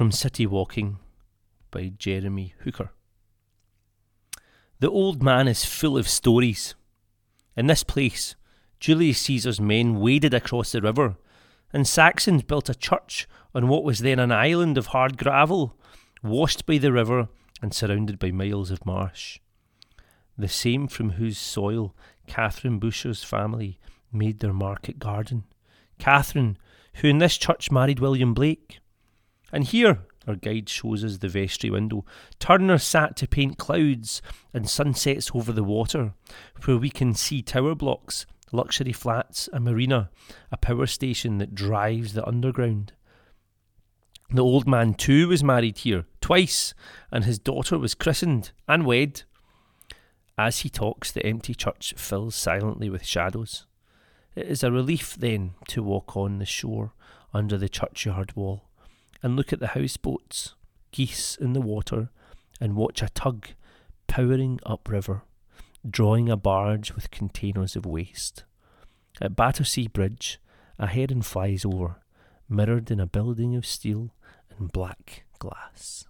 from City Walking by Jeremy Hooker. The old man is full of stories. In this place, Julius Caesar's men waded across the river, and Saxons built a church on what was then an island of hard gravel, washed by the river and surrounded by miles of marsh. The same from whose soil Catherine Boucher's family made their market garden. Catherine, who in this church married William Blake. And here, our guide shows us the vestry window, Turner sat to paint clouds and sunsets over the water, where we can see tower blocks, luxury flats, a marina, a power station that drives the underground. The old man too was married here twice, and his daughter was christened and wed. As he talks, the empty church fills silently with shadows. It is a relief then to walk on the shore under the churchyard wall and look at the houseboats, geese in the water, and watch a tug powering upriver, drawing a barge with containers of waste. At Battersea Bridge, a heron flies over, mirrored in a building of steel and black glass.